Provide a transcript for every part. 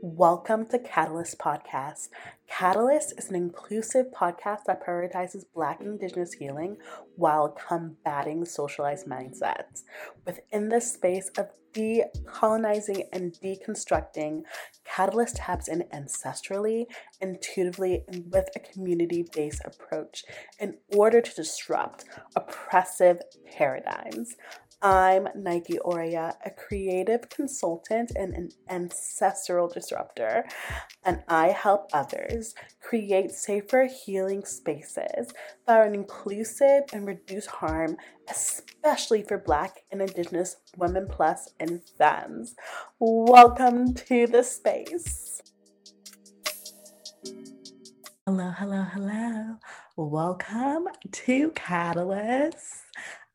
Welcome to Catalyst Podcast. Catalyst is an inclusive podcast that prioritizes Black Indigenous healing while combating socialized mindsets. Within the space of decolonizing and deconstructing, Catalyst taps in ancestrally, intuitively, and with a community based approach in order to disrupt oppressive paradigms. I'm Nike Oria, a creative consultant and an ancestral disruptor, and I help others create safer healing spaces that are inclusive and reduce harm, especially for Black and Indigenous women plus and femmes. Welcome to the space. Hello, hello, hello. Welcome to Catalyst.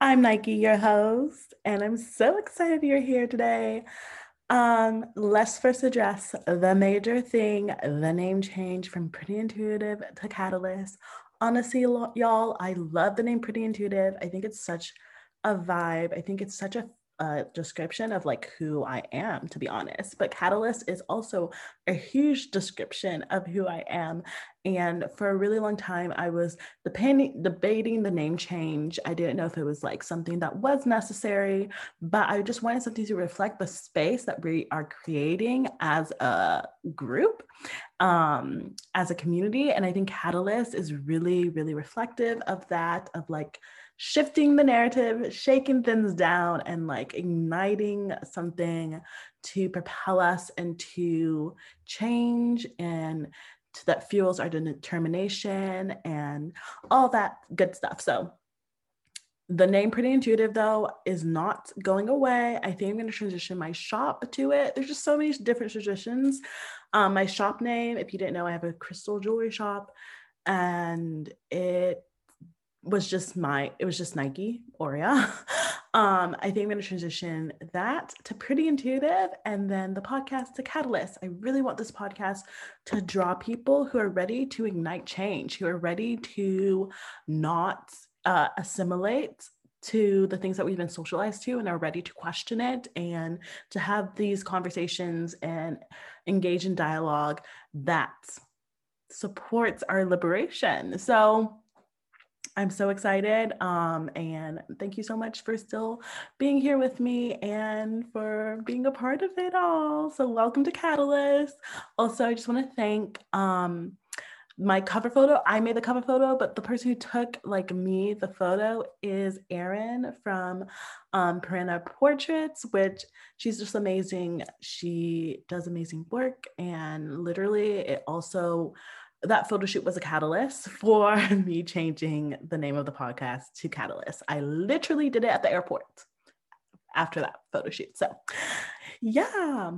I'm Nike, your host, and I'm so excited you're here today. Um, let's first address the major thing the name change from Pretty Intuitive to Catalyst. Honestly, y'all, I love the name Pretty Intuitive. I think it's such a vibe. I think it's such a a description of like who I am, to be honest. But Catalyst is also a huge description of who I am. And for a really long time, I was depending, debating the name change. I didn't know if it was like something that was necessary, but I just wanted something to reflect the space that we are creating as a group, um, as a community. And I think Catalyst is really, really reflective of that, of like, shifting the narrative, shaking things down, and like igniting something to propel us into change and to, that fuels our determination and all that good stuff. So, the name Pretty Intuitive, though, is not going away. I think I'm going to transition my shop to it. There's just so many different traditions. Um, my shop name, if you didn't know, I have a crystal jewelry shop, and it was just my it was just Nike Oria. um, I think I'm to transition that to Pretty Intuitive and then the podcast to Catalyst. I really want this podcast to draw people who are ready to ignite change, who are ready to not uh, assimilate to the things that we've been socialized to and are ready to question it and to have these conversations and engage in dialogue that supports our liberation. So I'm so excited. Um, and thank you so much for still being here with me and for being a part of it all. So, welcome to Catalyst. Also, I just want to thank um, my cover photo. I made the cover photo, but the person who took like me the photo is Erin from um, Perina Portraits, which she's just amazing. She does amazing work, and literally, it also that photo shoot was a catalyst for me changing the name of the podcast to Catalyst. I literally did it at the airport after that photo shoot. So, yeah.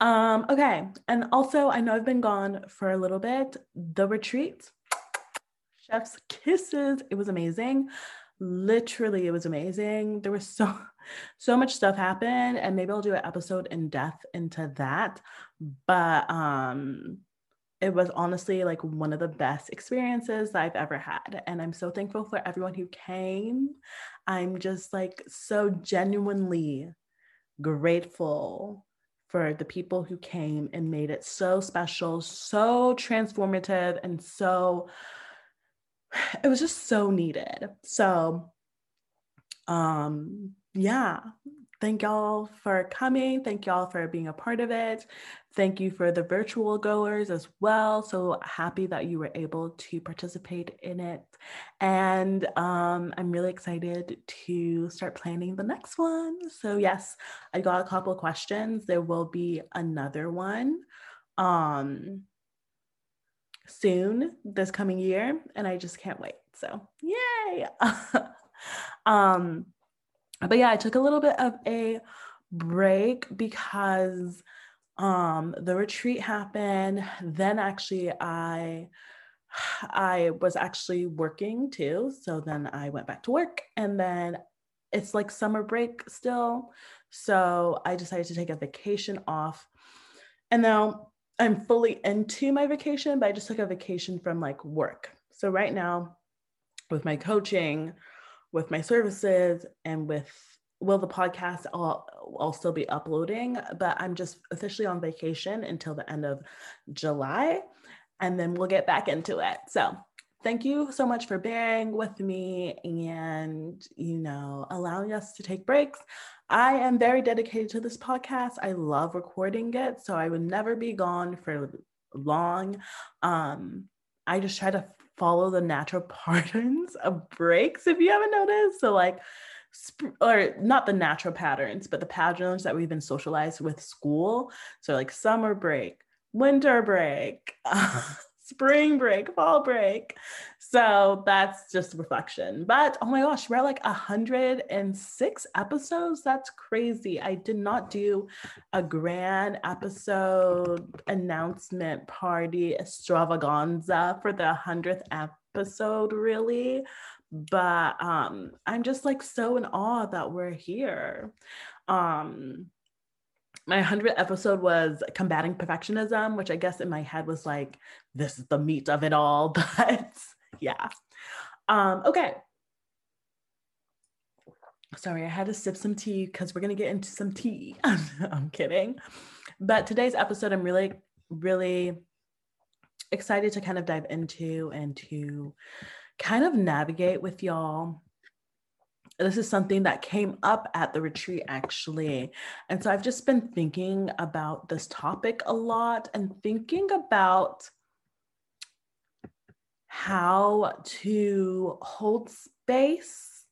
Um, okay. And also, I know I've been gone for a little bit. The retreat, chef's kisses, it was amazing. Literally, it was amazing. There was so so much stuff happened, and maybe I'll do an episode in depth into that. But um it was honestly like one of the best experiences I've ever had. And I'm so thankful for everyone who came. I'm just like so genuinely grateful for the people who came and made it so special, so transformative, and so it was just so needed. So, um, yeah, thank y'all for coming. Thank y'all for being a part of it. Thank you for the virtual goers as well. So happy that you were able to participate in it. And um, I'm really excited to start planning the next one. So, yes, I got a couple questions. There will be another one um, soon this coming year. And I just can't wait. So, yay. um, but yeah, I took a little bit of a break because um the retreat happened. Then actually i i was actually working too. So then i went back to work and then it's like summer break still. So i decided to take a vacation off. And now i'm fully into my vacation but i just took a vacation from like work. So right now with my coaching with my services and with well, the podcast I'll, I'll still be uploading, but I'm just officially on vacation until the end of July. And then we'll get back into it. So thank you so much for bearing with me and, you know, allowing us to take breaks. I am very dedicated to this podcast. I love recording it. So I would never be gone for long. Um, I just try to follow the natural patterns of breaks, if you haven't noticed. So, like, or not the natural patterns, but the patterns that we've been socialized with school. So, like, summer break, winter break, uh-huh. Spring break, fall break. So that's just reflection. But oh my gosh, we're at like 106 episodes. That's crazy. I did not do a grand episode announcement party extravaganza for the 100th episode, really. But um, I'm just like so in awe that we're here. Um, my 100th episode was combating perfectionism, which I guess in my head was like, this is the meat of it all. But yeah. Um, okay. Sorry, I had to sip some tea because we're going to get into some tea. I'm kidding. But today's episode, I'm really, really excited to kind of dive into and to kind of navigate with y'all this is something that came up at the retreat actually. And so I've just been thinking about this topic a lot and thinking about how to hold space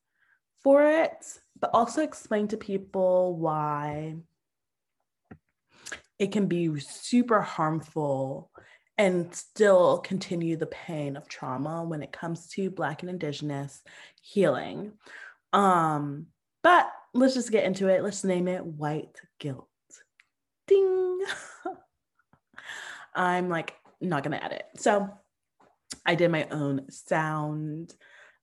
for it, but also explain to people why it can be super harmful and still continue the pain of trauma when it comes to Black and Indigenous healing. Um, but let's just get into it. Let's name it white guilt. Ding. I'm like not gonna edit. So I did my own sound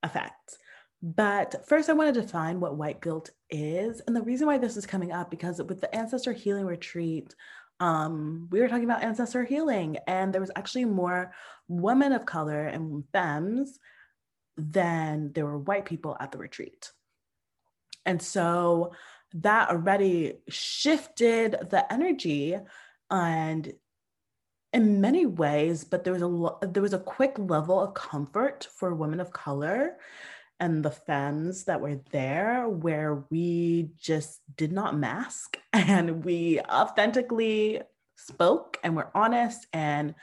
effect. But first, I want to define what white guilt is. And the reason why this is coming up because with the ancestor healing retreat, um, we were talking about ancestor healing, and there was actually more women of color and femmes than there were white people at the retreat. And so that already shifted the energy and in many ways but there was a there was a quick level of comfort for women of color and the femmes that were there where we just did not mask and we authentically spoke and we're honest and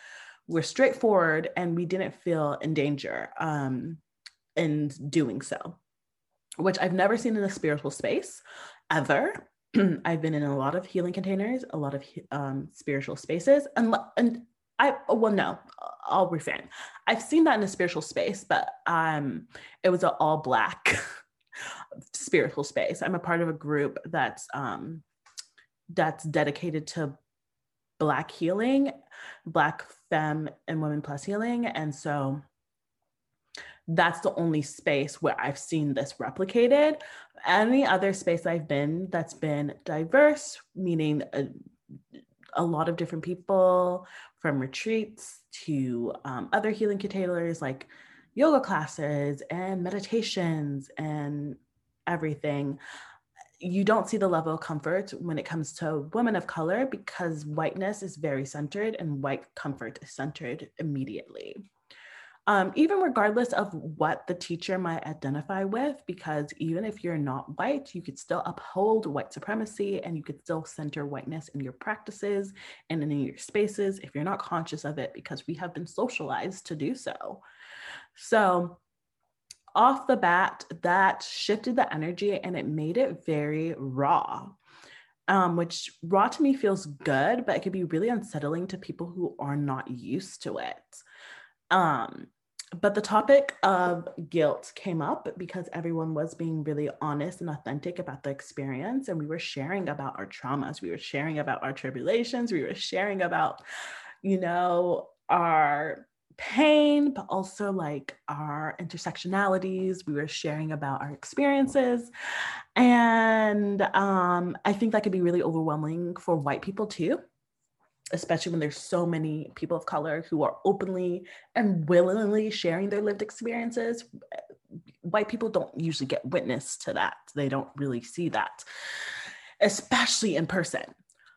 we're straightforward and we didn't feel in danger um, in doing so which I've never seen in a spiritual space ever. I've been in a lot of healing containers, a lot of um, spiritual spaces, and and I well no, I'll refrain. I've seen that in a spiritual space, but um, it was an all black spiritual space. I'm a part of a group that's um, that's dedicated to black healing, black femme and women plus healing, and so that's the only space where I've seen this replicated. Any other space I've been that's been diverse, meaning a, a lot of different people from retreats to um, other healing containers like yoga classes and meditations and everything. You don't see the level of comfort when it comes to women of color because whiteness is very centered and white comfort is centered immediately um, even regardless of what the teacher might identify with, because even if you're not white, you could still uphold white supremacy and you could still center whiteness in your practices and in your spaces if you're not conscious of it, because we have been socialized to do so. So, off the bat, that shifted the energy and it made it very raw. Um, which raw to me feels good, but it could be really unsettling to people who are not used to it. Um, but the topic of guilt came up because everyone was being really honest and authentic about the experience. And we were sharing about our traumas, we were sharing about our tribulations, we were sharing about, you know, our pain, but also like our intersectionalities. We were sharing about our experiences. And um, I think that could be really overwhelming for white people too especially when there's so many people of color who are openly and willingly sharing their lived experiences eh, white people don't usually get witness to that. They don't really see that, especially in person.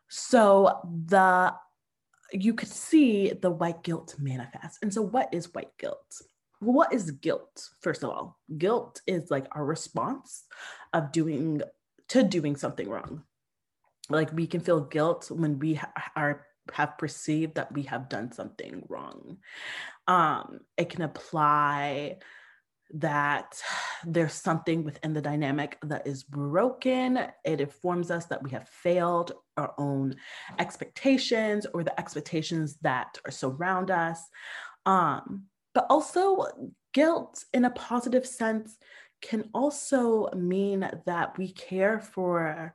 So the you could see the white guilt manifest. And so what is white guilt? What is guilt? First of all, guilt is like our response of doing to doing something wrong. Like we can feel guilt when we ha- are have perceived that we have done something wrong. Um, it can apply that there's something within the dynamic that is broken. It informs us that we have failed our own expectations or the expectations that surround us. Um, but also, guilt in a positive sense can also mean that we care for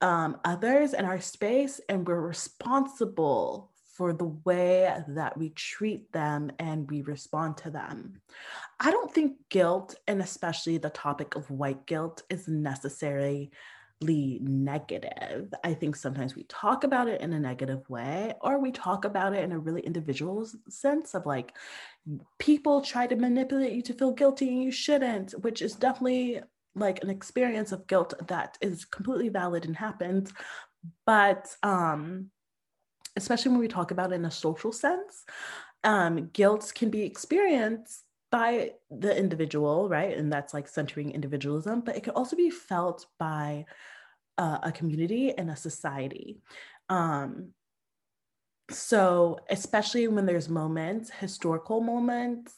um, others in our space and we're responsible for the way that we treat them and we respond to them. I don't think guilt, and especially the topic of white guilt, is necessarily negative. I think sometimes we talk about it in a negative way, or we talk about it in a really individual sense of like people try to manipulate you to feel guilty and you shouldn't, which is definitely like an experience of guilt that is completely valid and happens. But um, especially when we talk about it in a social sense, um, guilt can be experienced by the individual, right? And that's like centering individualism, but it can also be felt by uh, a community and a society. Um, so, especially when there's moments, historical moments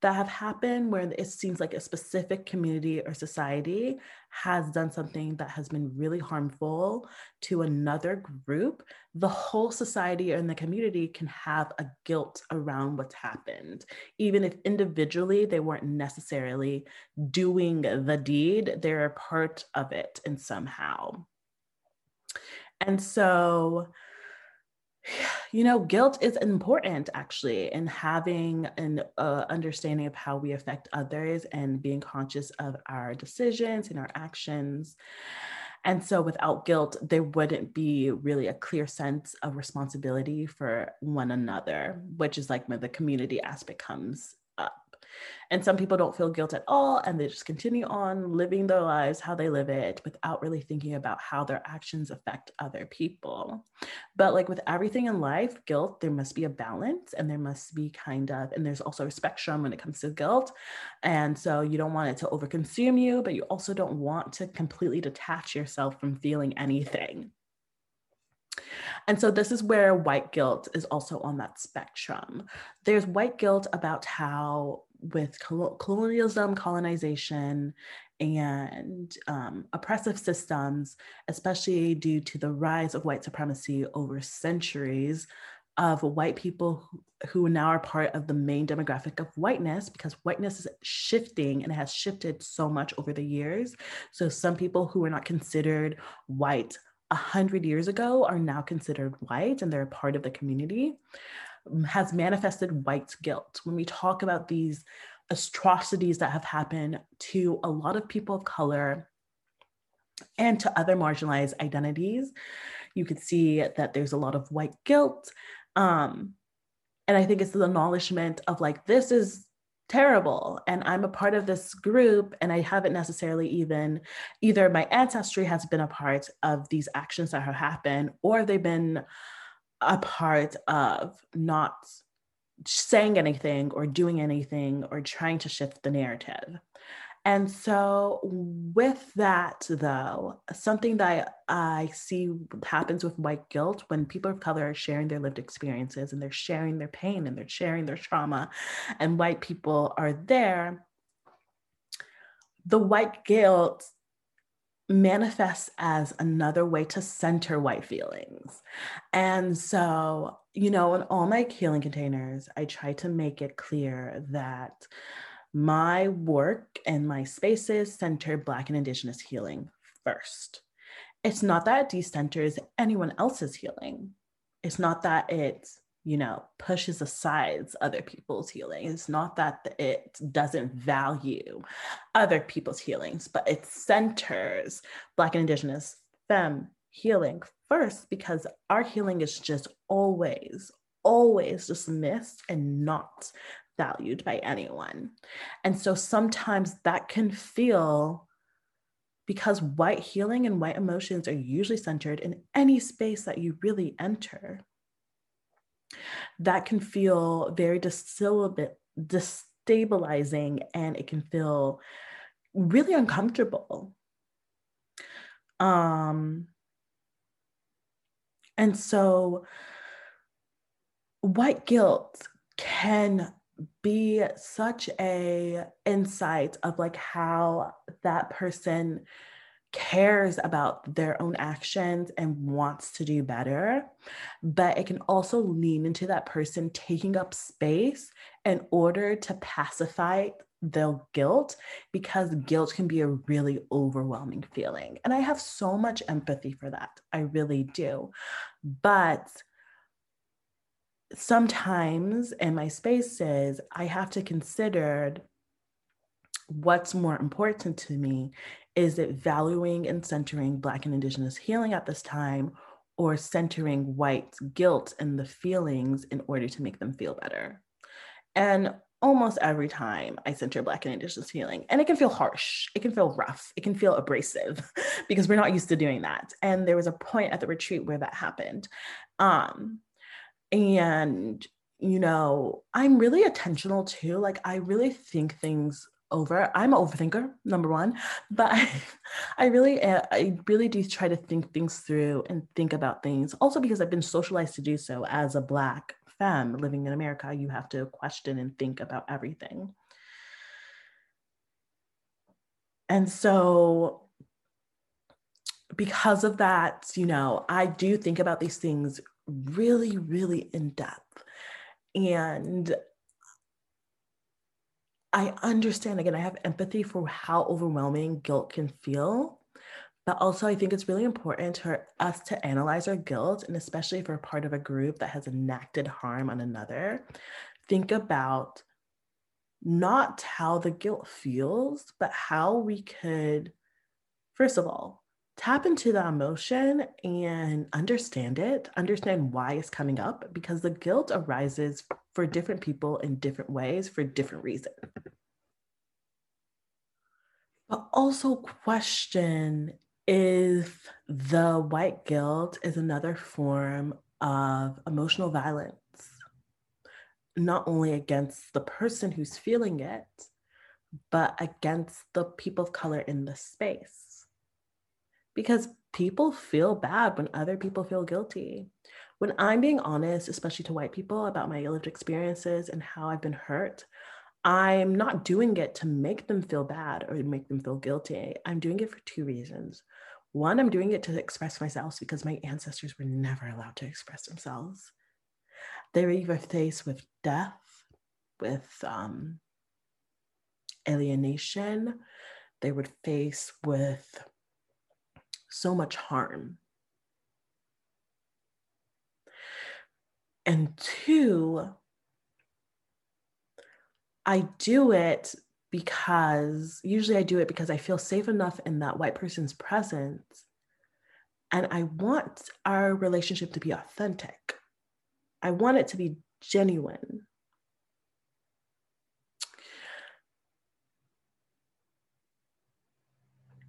that have happened where it seems like a specific community or society has done something that has been really harmful to another group, the whole society and the community can have a guilt around what's happened. Even if individually they weren't necessarily doing the deed, they're a part of it in somehow. And so, you know, guilt is important actually in having an uh, understanding of how we affect others and being conscious of our decisions and our actions. And so, without guilt, there wouldn't be really a clear sense of responsibility for one another, which is like when the community aspect comes and some people don't feel guilt at all and they just continue on living their lives how they live it without really thinking about how their actions affect other people. But like with everything in life, guilt, there must be a balance and there must be kind of, and there's also a spectrum when it comes to guilt. And so you don't want it to overconsume you, but you also don't want to completely detach yourself from feeling anything. And so this is where white guilt is also on that spectrum. There's white guilt about how with colonialism, colonization, and um, oppressive systems, especially due to the rise of white supremacy over centuries of white people who now are part of the main demographic of whiteness because whiteness is shifting and has shifted so much over the years. So some people who were not considered white a hundred years ago are now considered white and they're a part of the community has manifested white guilt. When we talk about these atrocities that have happened to a lot of people of color and to other marginalized identities, you can see that there's a lot of white guilt. Um, and I think it's the acknowledgement of like, this is terrible and i'm a part of this group and i haven't necessarily even either my ancestry has been a part of these actions that have happened or they've been a part of not saying anything or doing anything or trying to shift the narrative. And so, with that, though, something that I see happens with white guilt when people of color are sharing their lived experiences and they're sharing their pain and they're sharing their trauma, and white people are there, the white guilt manifests as another way to center white feelings. And so, you know, in all my healing containers, I try to make it clear that my work and my spaces center Black and Indigenous healing first. It's not that it decenters anyone else's healing. It's not that it's you know, pushes aside other people's healing. It's not that it doesn't value other people's healings, but it centers Black and Indigenous femme healing first because our healing is just always, always dismissed and not valued by anyone. And so sometimes that can feel because white healing and white emotions are usually centered in any space that you really enter. That can feel very destabilizing and it can feel really uncomfortable. Um, and so, white guilt can be such a insight of like how that person cares about their own actions and wants to do better but it can also lean into that person taking up space in order to pacify the guilt because guilt can be a really overwhelming feeling and i have so much empathy for that i really do but sometimes in my spaces, I have to consider what's more important to me. Is it valuing and centering Black and Indigenous healing at this time, or centering white guilt and the feelings in order to make them feel better? And almost every time I center Black and Indigenous healing, and it can feel harsh, it can feel rough, it can feel abrasive because we're not used to doing that. And there was a point at the retreat where that happened. Um, and, you know, I'm really attentional too. Like, I really think things over. I'm an overthinker, number one, but I, I really, uh, I really do try to think things through and think about things. Also, because I've been socialized to do so as a Black femme living in America, you have to question and think about everything. And so, because of that, you know, I do think about these things really, really in depth. And I understand, again, I have empathy for how overwhelming guilt can feel. But also, I think it's really important for us to analyze our guilt, and especially if we're part of a group that has enacted harm on another, think about not how the guilt feels, but how we could, first of all, tap into the emotion and understand it, understand why it's coming up, because the guilt arises for different people in different ways for different reasons. But also question if the white guilt is another form of emotional violence, not only against the person who's feeling it, but against the people of color in the space because people feel bad when other people feel guilty. When I'm being honest, especially to white people about my lived experiences and how I've been hurt, I'm not doing it to make them feel bad or make them feel guilty. I'm doing it for two reasons. One, I'm doing it to express myself because my ancestors were never allowed to express themselves. They were either faced with death, with um, alienation, they would face with so much harm. And two, I do it because usually I do it because I feel safe enough in that white person's presence. And I want our relationship to be authentic. I want it to be genuine.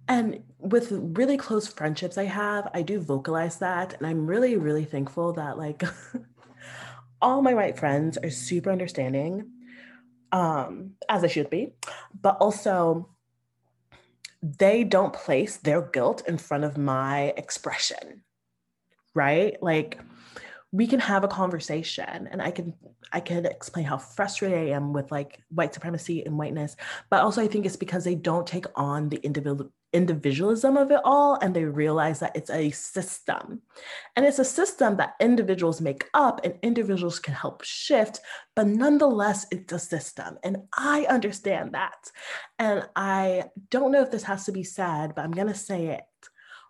And with really close friendships I have, I do vocalize that. And I'm really, really thankful that like all my white friends are super understanding, um, as I should be, but also they don't place their guilt in front of my expression, right? Like we can have a conversation and I can I can explain how frustrated I am with like white supremacy and whiteness, but also I think it's because they don't take on the individual individualism of it all and they realize that it's a system. And it's a system that individuals make up and individuals can help shift, but nonetheless, it's a system. And I understand that. And I don't know if this has to be said, but I'm going to say it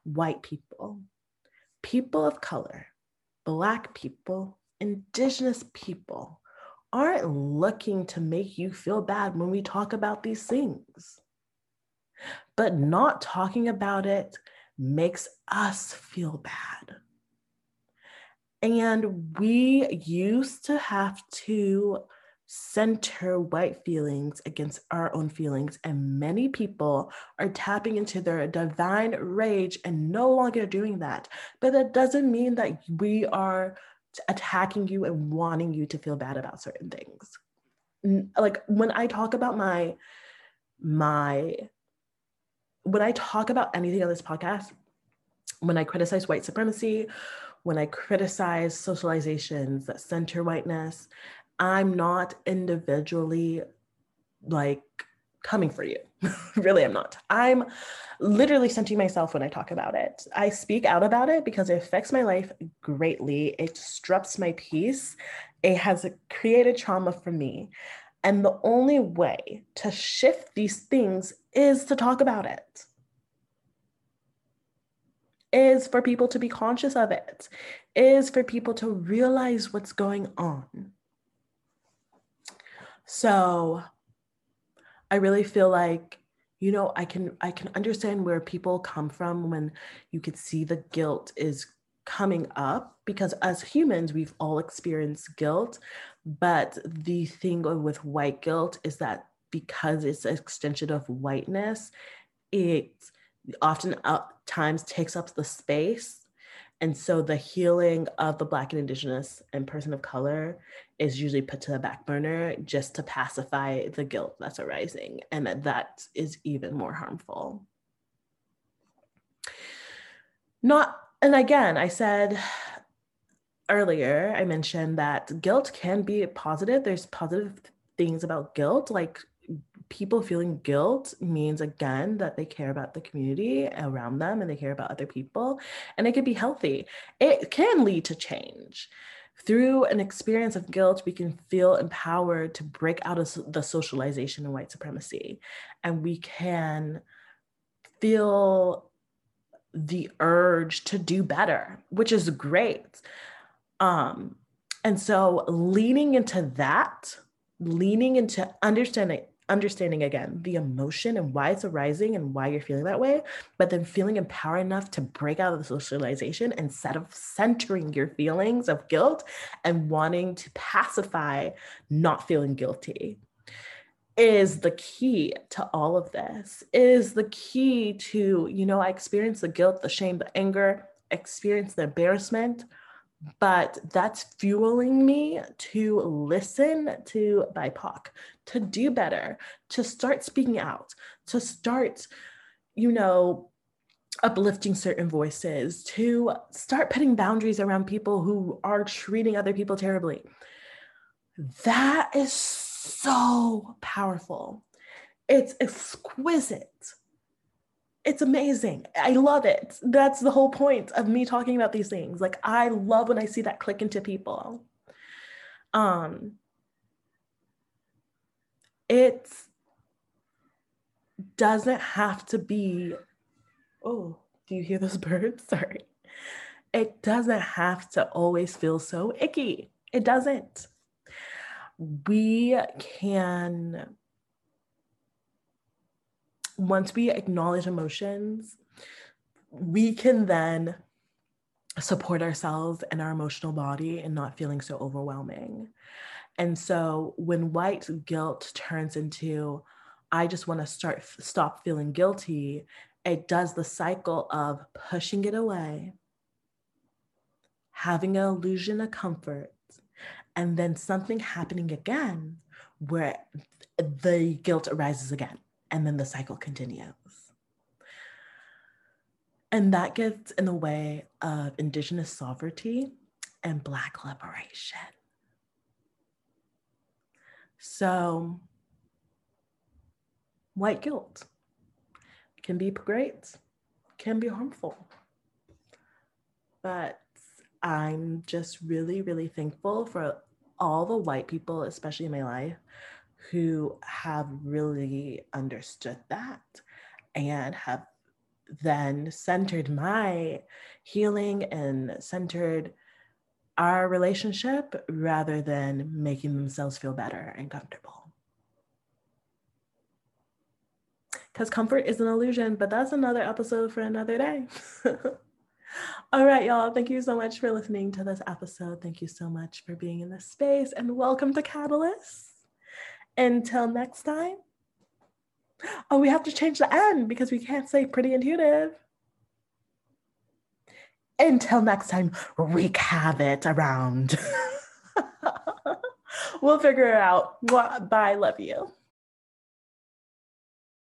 white people, people of color, Black people, Indigenous people aren't looking to make you feel bad when we talk about these things but not talking about it makes us feel bad. And we used to have to center white feelings against our own feelings. And many people are tapping into their divine rage and no longer doing that. But that doesn't mean that we are attacking you and wanting you to feel bad about certain things. Like when I talk about my, my, when I talk about anything on this podcast, when I criticize white supremacy, when I criticize socializations that center whiteness, I'm not individually like coming for you. really, I'm not. I'm literally centering myself when I talk about it. I speak out about it because it affects my life greatly. It disrupts my peace. It has created trauma for me. And the only way to shift these things is to talk about it is for people to be conscious of it, is for people to realize what's going on. So I really feel like you know I can I can understand where people come from when you could see the guilt is coming up because as humans we've all experienced guilt but the thing with white guilt is that because it's an extension of whiteness it often uh, times takes up the space. And so the healing of the Black and Indigenous and person of color is usually put to the back burner just to pacify the guilt that's arising. And that, that is even more harmful. Not, and again, I said earlier, I mentioned that guilt can be positive. There's positive things about guilt, like people feeling guilt means again that they care about the community around them and they care about other people and it can be healthy. It can lead to change. Through an experience of guilt we can feel empowered to break out of the socialization of white supremacy and we can feel the urge to do better which is great. Um and so leaning into that leaning into understanding understanding again the emotion and why it's arising and why you're feeling that way, but then feeling empowered enough to break out of the socialization instead of centering your feelings of guilt and wanting to pacify not feeling guilty is the key to all of this is the key to you know i experience the guilt the shame the anger experience the embarrassment but that's fueling me to listen to BIPOC, to do better, to start speaking out, to start, you know, uplifting certain voices, to start putting boundaries around people who are treating other people terribly. That is so powerful. It's exquisite it's amazing. I love it. That's the whole point of me talking about these things. Like I love when I see that click into people. Um it doesn't have to be oh, do you hear those birds? Sorry. It doesn't have to always feel so icky. It doesn't. We can once we acknowledge emotions, we can then support ourselves and our emotional body and not feeling so overwhelming. And so when white guilt turns into, I just want to start stop feeling guilty, it does the cycle of pushing it away, having an illusion of comfort, and then something happening again where the guilt arises again and then the cycle continues. And that gets in the way of Indigenous sovereignty and Black liberation. So, white guilt can be great, can be harmful. But I'm just really, really thankful for all the white people, especially in my life, who have really understood that and have then centered my healing and centered our relationship rather than making themselves feel better and comfortable. Because comfort is an illusion, but that's another episode for another day. All right, y'all. Thank you so much for listening to this episode. Thank you so much for being in this space and welcome to Catalyst. Until next time. Oh, we have to change the end because we can't say pretty intuitive. Until next time, wreak havoc around. we'll figure it out. Bye. Love you.